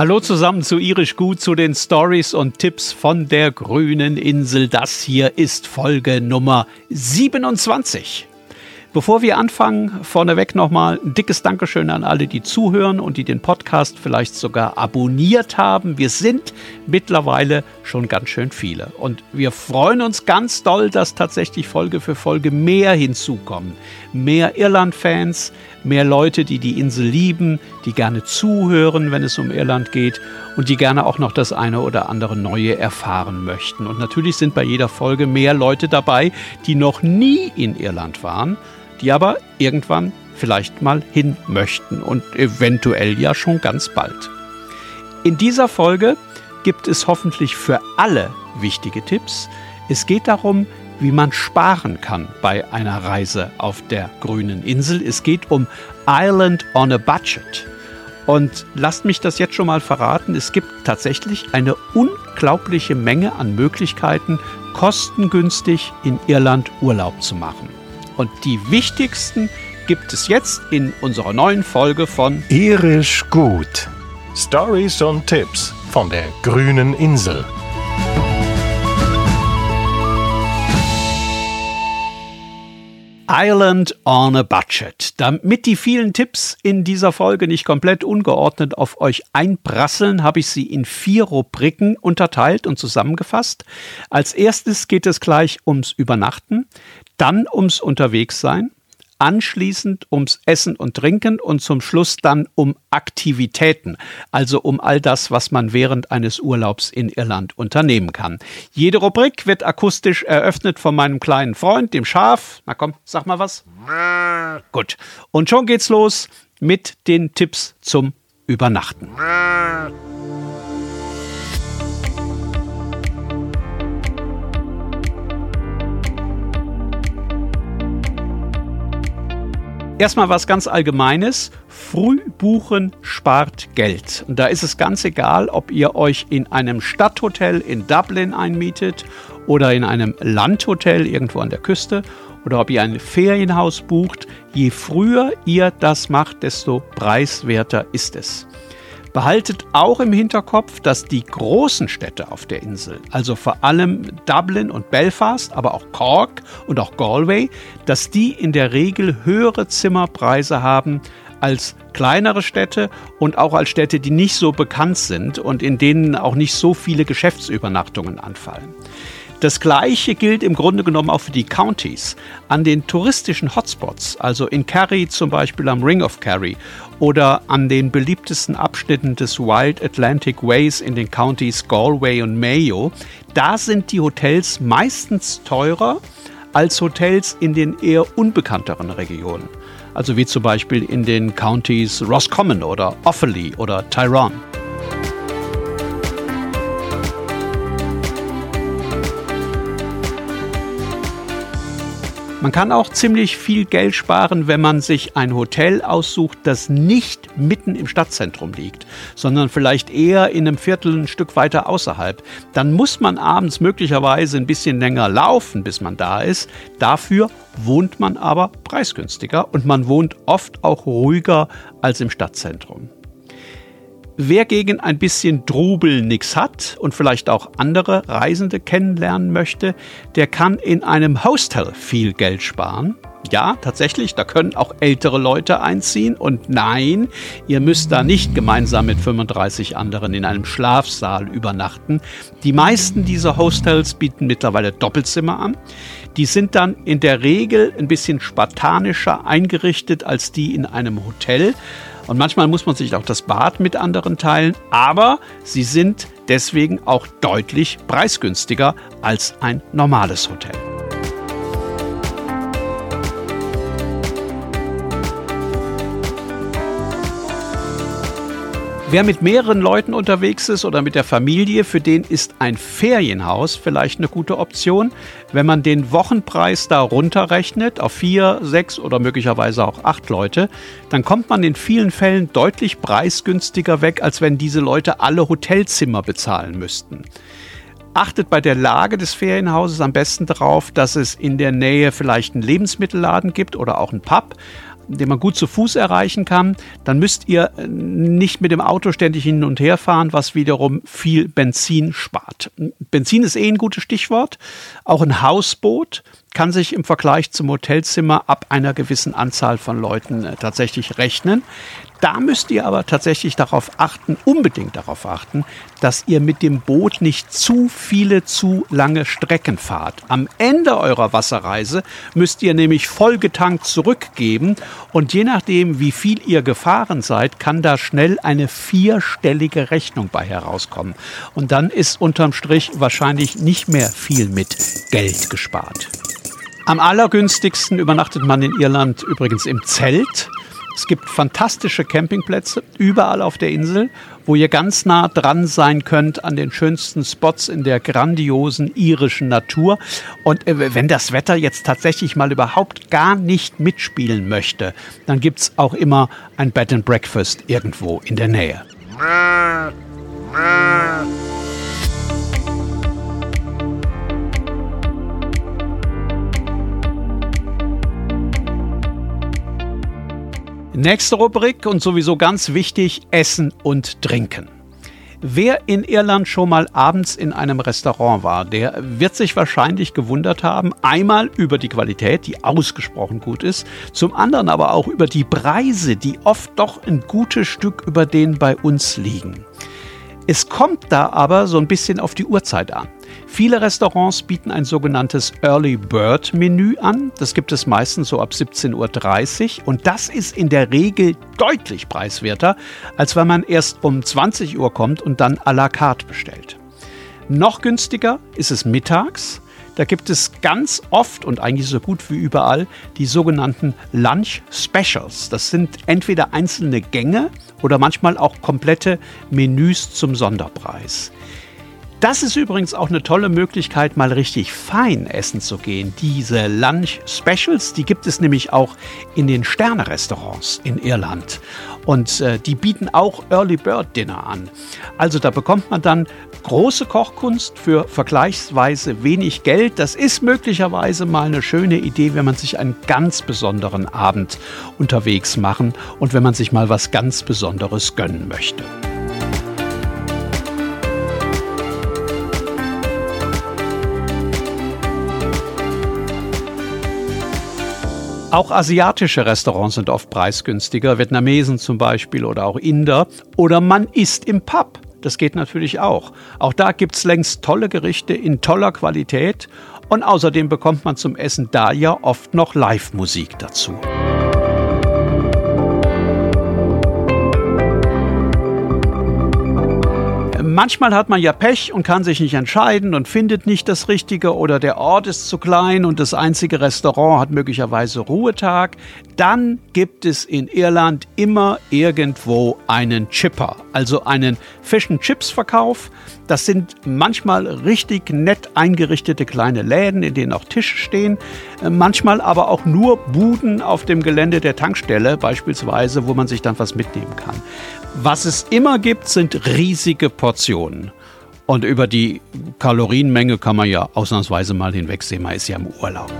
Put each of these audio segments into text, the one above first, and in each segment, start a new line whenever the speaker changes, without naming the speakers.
Hallo zusammen zu Irisch Gut, zu den Stories und Tipps von der grünen Insel. Das hier ist Folge Nummer 27. Bevor wir anfangen, vorneweg nochmal ein dickes Dankeschön an alle, die zuhören und die den Podcast vielleicht sogar abonniert haben. Wir sind mittlerweile schon ganz schön viele. Und wir freuen uns ganz doll, dass tatsächlich Folge für Folge mehr hinzukommen. Mehr Irland-Fans, mehr Leute, die die Insel lieben, die gerne zuhören, wenn es um Irland geht und die gerne auch noch das eine oder andere Neue erfahren möchten. Und natürlich sind bei jeder Folge mehr Leute dabei, die noch nie in Irland waren die aber irgendwann vielleicht mal hin möchten und eventuell ja schon ganz bald. In dieser Folge gibt es hoffentlich für alle wichtige Tipps. Es geht darum, wie man sparen kann bei einer Reise auf der grünen Insel. Es geht um Island on a Budget. Und lasst mich das jetzt schon mal verraten, es gibt tatsächlich eine unglaubliche Menge an Möglichkeiten, kostengünstig in Irland Urlaub zu machen. Und die wichtigsten gibt es jetzt in unserer neuen Folge von
Irisch gut. Stories und Tipps von der grünen Insel.
Island on a Budget. Damit die vielen Tipps in dieser Folge nicht komplett ungeordnet auf euch einprasseln, habe ich sie in vier Rubriken unterteilt und zusammengefasst. Als erstes geht es gleich ums Übernachten dann ums Unterwegssein, anschließend ums Essen und Trinken und zum Schluss dann um Aktivitäten, also um all das, was man während eines Urlaubs in Irland unternehmen kann. Jede Rubrik wird akustisch eröffnet von meinem kleinen Freund, dem Schaf. Na komm, sag mal was. Gut. Und schon geht's los mit den Tipps zum Übernachten. Erstmal was ganz Allgemeines. Früh buchen spart Geld. Und da ist es ganz egal, ob ihr euch in einem Stadthotel in Dublin einmietet oder in einem Landhotel irgendwo an der Küste oder ob ihr ein Ferienhaus bucht. Je früher ihr das macht, desto preiswerter ist es. Behaltet auch im Hinterkopf, dass die großen Städte auf der Insel, also vor allem Dublin und Belfast, aber auch Cork und auch Galway, dass die in der Regel höhere Zimmerpreise haben als kleinere Städte und auch als Städte, die nicht so bekannt sind und in denen auch nicht so viele Geschäftsübernachtungen anfallen. Das gleiche gilt im Grunde genommen auch für die Counties. An den touristischen Hotspots, also in Kerry zum Beispiel am Ring of Kerry oder an den beliebtesten Abschnitten des Wild Atlantic Ways in den Counties Galway und Mayo, da sind die Hotels meistens teurer als Hotels in den eher unbekannteren Regionen. Also wie zum Beispiel in den Counties Roscommon oder Offaly oder Tyrone. Man kann auch ziemlich viel Geld sparen, wenn man sich ein Hotel aussucht, das nicht mitten im Stadtzentrum liegt, sondern vielleicht eher in einem Viertel ein Stück weiter außerhalb. Dann muss man abends möglicherweise ein bisschen länger laufen, bis man da ist. Dafür wohnt man aber preisgünstiger und man wohnt oft auch ruhiger als im Stadtzentrum. Wer gegen ein bisschen Trubel nichts hat und vielleicht auch andere Reisende kennenlernen möchte, der kann in einem Hostel viel Geld sparen. Ja, tatsächlich, da können auch ältere Leute einziehen. Und nein, ihr müsst da nicht gemeinsam mit 35 anderen in einem Schlafsaal übernachten. Die meisten dieser Hostels bieten mittlerweile Doppelzimmer an. Die sind dann in der Regel ein bisschen spartanischer eingerichtet als die in einem Hotel. Und manchmal muss man sich auch das Bad mit anderen teilen, aber sie sind deswegen auch deutlich preisgünstiger als ein normales Hotel. Wer mit mehreren Leuten unterwegs ist oder mit der Familie, für den ist ein Ferienhaus vielleicht eine gute Option. Wenn man den Wochenpreis da runterrechnet auf vier, sechs oder möglicherweise auch acht Leute, dann kommt man in vielen Fällen deutlich preisgünstiger weg, als wenn diese Leute alle Hotelzimmer bezahlen müssten. Achtet bei der Lage des Ferienhauses am besten darauf, dass es in der Nähe vielleicht einen Lebensmittelladen gibt oder auch einen Pub den man gut zu Fuß erreichen kann, dann müsst ihr nicht mit dem Auto ständig hin und her fahren, was wiederum viel Benzin spart. Benzin ist eh ein gutes Stichwort. Auch ein Hausboot kann sich im Vergleich zum Hotelzimmer ab einer gewissen Anzahl von Leuten äh, tatsächlich rechnen. Da müsst ihr aber tatsächlich darauf achten, unbedingt darauf achten, dass ihr mit dem Boot nicht zu viele, zu lange Strecken fahrt. Am Ende eurer Wasserreise müsst ihr nämlich vollgetankt zurückgeben und je nachdem, wie viel ihr gefahren seid, kann da schnell eine vierstellige Rechnung bei herauskommen. Und dann ist unterm Strich wahrscheinlich nicht mehr viel mit Geld gespart. Am allergünstigsten übernachtet man in Irland übrigens im Zelt. Es gibt fantastische Campingplätze überall auf der Insel, wo ihr ganz nah dran sein könnt an den schönsten Spots in der grandiosen irischen Natur. Und äh, wenn das Wetter jetzt tatsächlich mal überhaupt gar nicht mitspielen möchte, dann gibt es auch immer ein Bed and Breakfast irgendwo in der Nähe. Nächste Rubrik und sowieso ganz wichtig, Essen und Trinken. Wer in Irland schon mal abends in einem Restaurant war, der wird sich wahrscheinlich gewundert haben, einmal über die Qualität, die ausgesprochen gut ist, zum anderen aber auch über die Preise, die oft doch ein gutes Stück über den bei uns liegen. Es kommt da aber so ein bisschen auf die Uhrzeit an. Viele Restaurants bieten ein sogenanntes Early Bird Menü an. Das gibt es meistens so ab 17.30 Uhr und das ist in der Regel deutlich preiswerter, als wenn man erst um 20 Uhr kommt und dann à la carte bestellt. Noch günstiger ist es mittags. Da gibt es ganz oft und eigentlich so gut wie überall die sogenannten Lunch Specials. Das sind entweder einzelne Gänge oder manchmal auch komplette Menüs zum Sonderpreis. Das ist übrigens auch eine tolle Möglichkeit, mal richtig fein essen zu gehen. Diese Lunch Specials, die gibt es nämlich auch in den Sterne-Restaurants in Irland. Und äh, die bieten auch Early Bird Dinner an. Also da bekommt man dann große Kochkunst für vergleichsweise wenig Geld. Das ist möglicherweise mal eine schöne Idee, wenn man sich einen ganz besonderen Abend unterwegs machen und wenn man sich mal was ganz Besonderes gönnen möchte. Auch asiatische Restaurants sind oft preisgünstiger, Vietnamesen zum Beispiel oder auch Inder. Oder man isst im Pub. Das geht natürlich auch. Auch da gibt es längst tolle Gerichte in toller Qualität und außerdem bekommt man zum Essen da ja oft noch Live-Musik dazu. Manchmal hat man ja Pech und kann sich nicht entscheiden und findet nicht das Richtige oder der Ort ist zu klein und das einzige Restaurant hat möglicherweise Ruhetag. Dann gibt es in Irland immer irgendwo einen Chipper, also einen Fish and Chips Verkauf. Das sind manchmal richtig nett eingerichtete kleine Läden, in denen auch Tische stehen, manchmal aber auch nur Buden auf dem Gelände der Tankstelle beispielsweise, wo man sich dann was mitnehmen kann. Was es immer gibt, sind riesige Portionen. Und über die Kalorienmenge kann man ja ausnahmsweise mal hinwegsehen, man ist ja im Urlaub.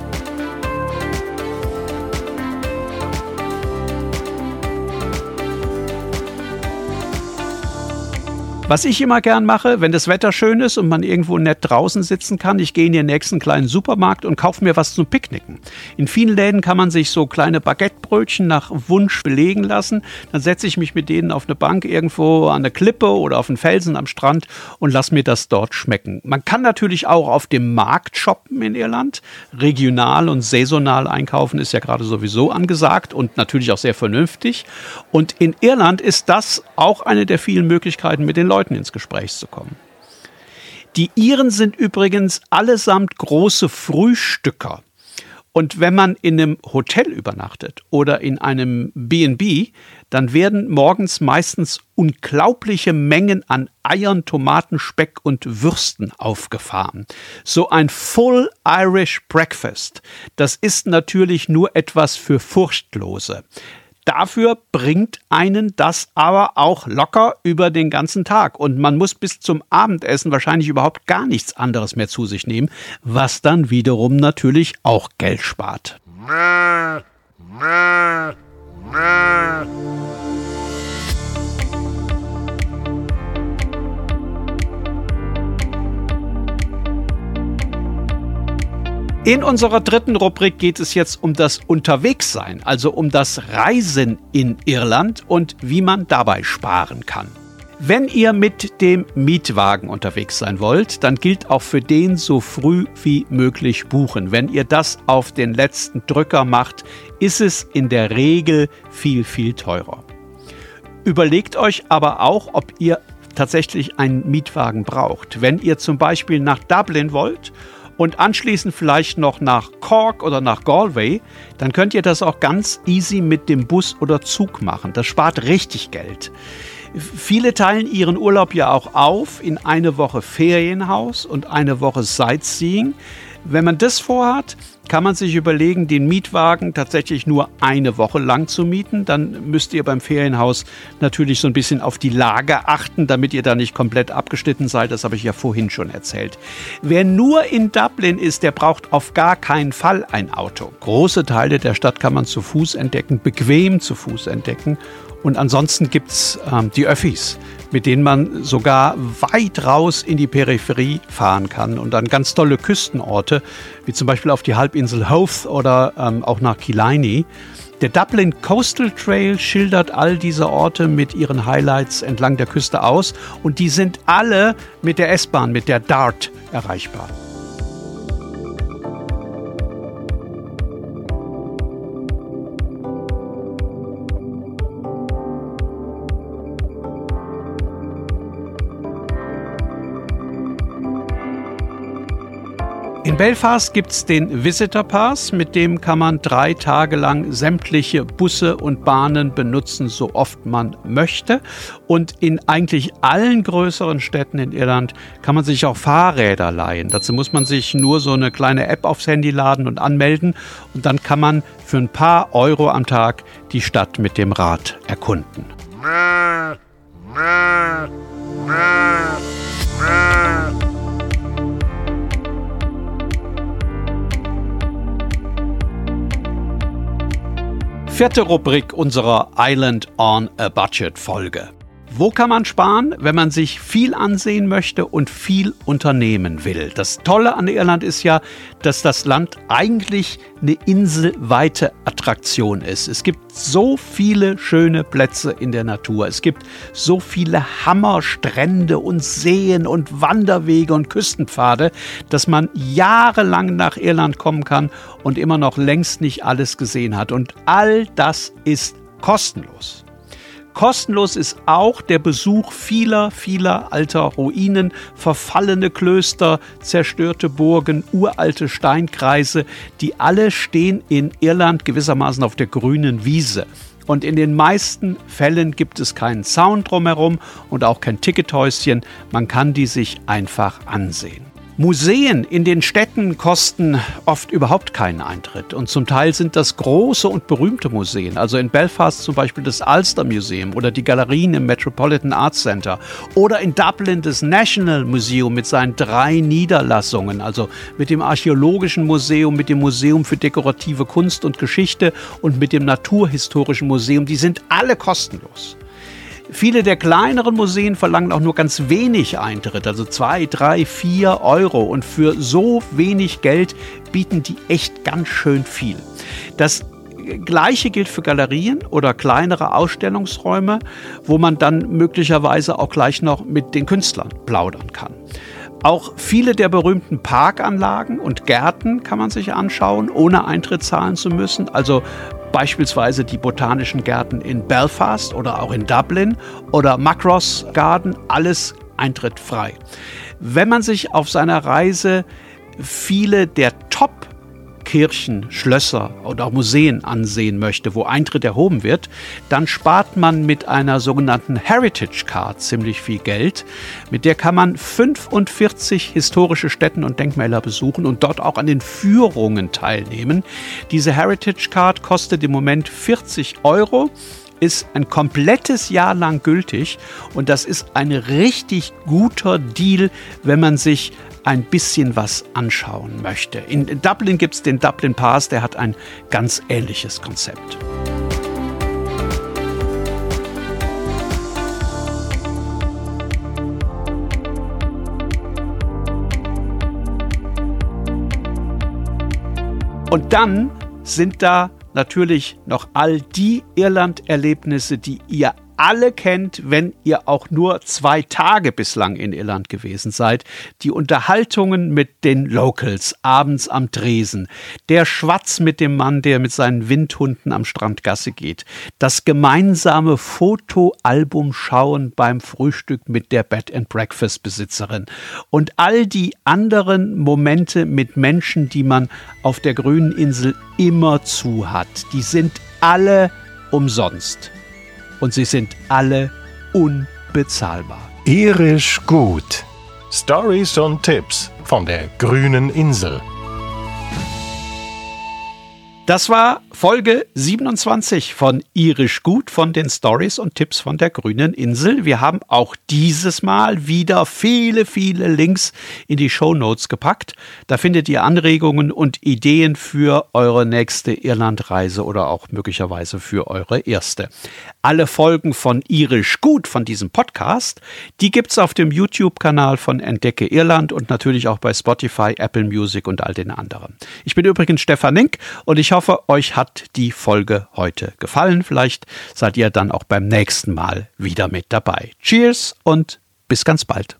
Was ich immer gern mache, wenn das Wetter schön ist und man irgendwo nett draußen sitzen kann, ich gehe in den nächsten kleinen Supermarkt und kaufe mir was zum Picknicken. In vielen Läden kann man sich so kleine Baguettebrötchen nach Wunsch belegen lassen. Dann setze ich mich mit denen auf eine Bank irgendwo an der Klippe oder auf einen Felsen am Strand und lasse mir das dort schmecken. Man kann natürlich auch auf dem Markt shoppen in Irland. Regional und saisonal einkaufen ist ja gerade sowieso angesagt und natürlich auch sehr vernünftig. Und in Irland ist das auch eine der vielen Möglichkeiten, mit den Leuten Leuten ins Gespräch zu kommen. Die Iren sind übrigens allesamt große Frühstücker. Und wenn man in einem Hotel übernachtet oder in einem BB, dann werden morgens meistens unglaubliche Mengen an Eiern, Tomaten, Speck und Würsten aufgefahren. So ein Full Irish Breakfast, das ist natürlich nur etwas für Furchtlose. Dafür bringt einen das aber auch locker über den ganzen Tag. Und man muss bis zum Abendessen wahrscheinlich überhaupt gar nichts anderes mehr zu sich nehmen, was dann wiederum natürlich auch Geld spart. In unserer dritten Rubrik geht es jetzt um das Unterwegssein, also um das Reisen in Irland und wie man dabei sparen kann. Wenn ihr mit dem Mietwagen unterwegs sein wollt, dann gilt auch für den so früh wie möglich buchen. Wenn ihr das auf den letzten Drücker macht, ist es in der Regel viel, viel teurer. Überlegt euch aber auch, ob ihr tatsächlich einen Mietwagen braucht. Wenn ihr zum Beispiel nach Dublin wollt und anschließend vielleicht noch nach Cork oder nach Galway, dann könnt ihr das auch ganz easy mit dem Bus oder Zug machen. Das spart richtig Geld. Viele teilen ihren Urlaub ja auch auf in eine Woche Ferienhaus und eine Woche Sightseeing. Wenn man das vorhat, kann man sich überlegen, den Mietwagen tatsächlich nur eine Woche lang zu mieten. Dann müsst ihr beim Ferienhaus natürlich so ein bisschen auf die Lage achten, damit ihr da nicht komplett abgeschnitten seid. Das habe ich ja vorhin schon erzählt. Wer nur in Dublin ist, der braucht auf gar keinen Fall ein Auto. Große Teile der Stadt kann man zu Fuß entdecken, bequem zu Fuß entdecken. Und ansonsten gibt es ähm, die Öffis, mit denen man sogar weit raus in die Peripherie fahren kann und dann ganz tolle Küstenorte, wie zum Beispiel auf die Halbinsel Howth oder ähm, auch nach Killiney. Der Dublin Coastal Trail schildert all diese Orte mit ihren Highlights entlang der Küste aus und die sind alle mit der S-Bahn, mit der DART erreichbar. Belfast gibt es den Visitor Pass, mit dem kann man drei Tage lang sämtliche Busse und Bahnen benutzen, so oft man möchte. Und in eigentlich allen größeren Städten in Irland kann man sich auch Fahrräder leihen. Dazu muss man sich nur so eine kleine App aufs Handy laden und anmelden. Und dann kann man für ein paar Euro am Tag die Stadt mit dem Rad erkunden. Mäh, mäh, mäh, Vierte Rubrik unserer Island on a Budget Folge. Wo kann man sparen, wenn man sich viel ansehen möchte und viel unternehmen will? Das Tolle an Irland ist ja, dass das Land eigentlich eine inselweite Attraktion ist. Es gibt so viele schöne Plätze in der Natur. Es gibt so viele Hammerstrände und Seen und Wanderwege und Küstenpfade, dass man jahrelang nach Irland kommen kann und immer noch längst nicht alles gesehen hat. Und all das ist kostenlos. Kostenlos ist auch der Besuch vieler, vieler alter Ruinen, verfallene Klöster, zerstörte Burgen, uralte Steinkreise, die alle stehen in Irland gewissermaßen auf der grünen Wiese. Und in den meisten Fällen gibt es keinen Sound drumherum und auch kein Tickethäuschen. Man kann die sich einfach ansehen. Museen in den Städten kosten oft überhaupt keinen Eintritt und zum Teil sind das große und berühmte Museen. Also in Belfast zum Beispiel das Ulster Museum oder die Galerien im Metropolitan Arts Center oder in Dublin das National Museum mit seinen drei Niederlassungen, also mit dem Archäologischen Museum, mit dem Museum für dekorative Kunst und Geschichte und mit dem Naturhistorischen Museum. Die sind alle kostenlos. Viele der kleineren Museen verlangen auch nur ganz wenig Eintritt, also zwei, drei, vier Euro. Und für so wenig Geld bieten die echt ganz schön viel. Das Gleiche gilt für Galerien oder kleinere Ausstellungsräume, wo man dann möglicherweise auch gleich noch mit den Künstlern plaudern kann. Auch viele der berühmten Parkanlagen und Gärten kann man sich anschauen, ohne Eintritt zahlen zu müssen. Also beispielsweise die botanischen Gärten in Belfast oder auch in Dublin oder Macross Garden, alles Eintritt frei. Wenn man sich auf seiner Reise viele der Top Kirchen, Schlösser oder auch Museen ansehen möchte, wo Eintritt erhoben wird, dann spart man mit einer sogenannten Heritage Card ziemlich viel Geld. Mit der kann man 45 historische Stätten und Denkmäler besuchen und dort auch an den Führungen teilnehmen. Diese Heritage Card kostet im Moment 40 Euro ist ein komplettes Jahr lang gültig und das ist ein richtig guter Deal, wenn man sich ein bisschen was anschauen möchte. In Dublin gibt es den Dublin Pass, der hat ein ganz ähnliches Konzept. Und dann sind da natürlich noch all die Irland-Erlebnisse, die ihr alle kennt, wenn ihr auch nur zwei Tage bislang in Irland gewesen seid. Die Unterhaltungen mit den Locals abends am Tresen, der Schwatz mit dem Mann, der mit seinen Windhunden am Strandgasse geht, das gemeinsame Fotoalbum schauen beim Frühstück mit der Bed and Breakfast Besitzerin und all die anderen Momente mit Menschen, die man auf der grünen Insel immer zu hat. Die sind alle umsonst und sie sind alle unbezahlbar.
Irisch gut. Stories und Tipps von der grünen Insel.
Das war Folge 27 von Irisch Gut von den Stories und Tipps von der grünen Insel. Wir haben auch dieses Mal wieder viele, viele Links in die Show Notes gepackt. Da findet ihr Anregungen und Ideen für eure nächste Irlandreise oder auch möglicherweise für eure erste. Alle Folgen von Irisch Gut von diesem Podcast, die gibt's auf dem YouTube-Kanal von Entdecke Irland und natürlich auch bei Spotify, Apple Music und all den anderen. Ich bin übrigens Stefan Nink und ich hoffe, euch hat die Folge heute gefallen. Vielleicht seid ihr dann auch beim nächsten Mal wieder mit dabei. Cheers und bis ganz bald.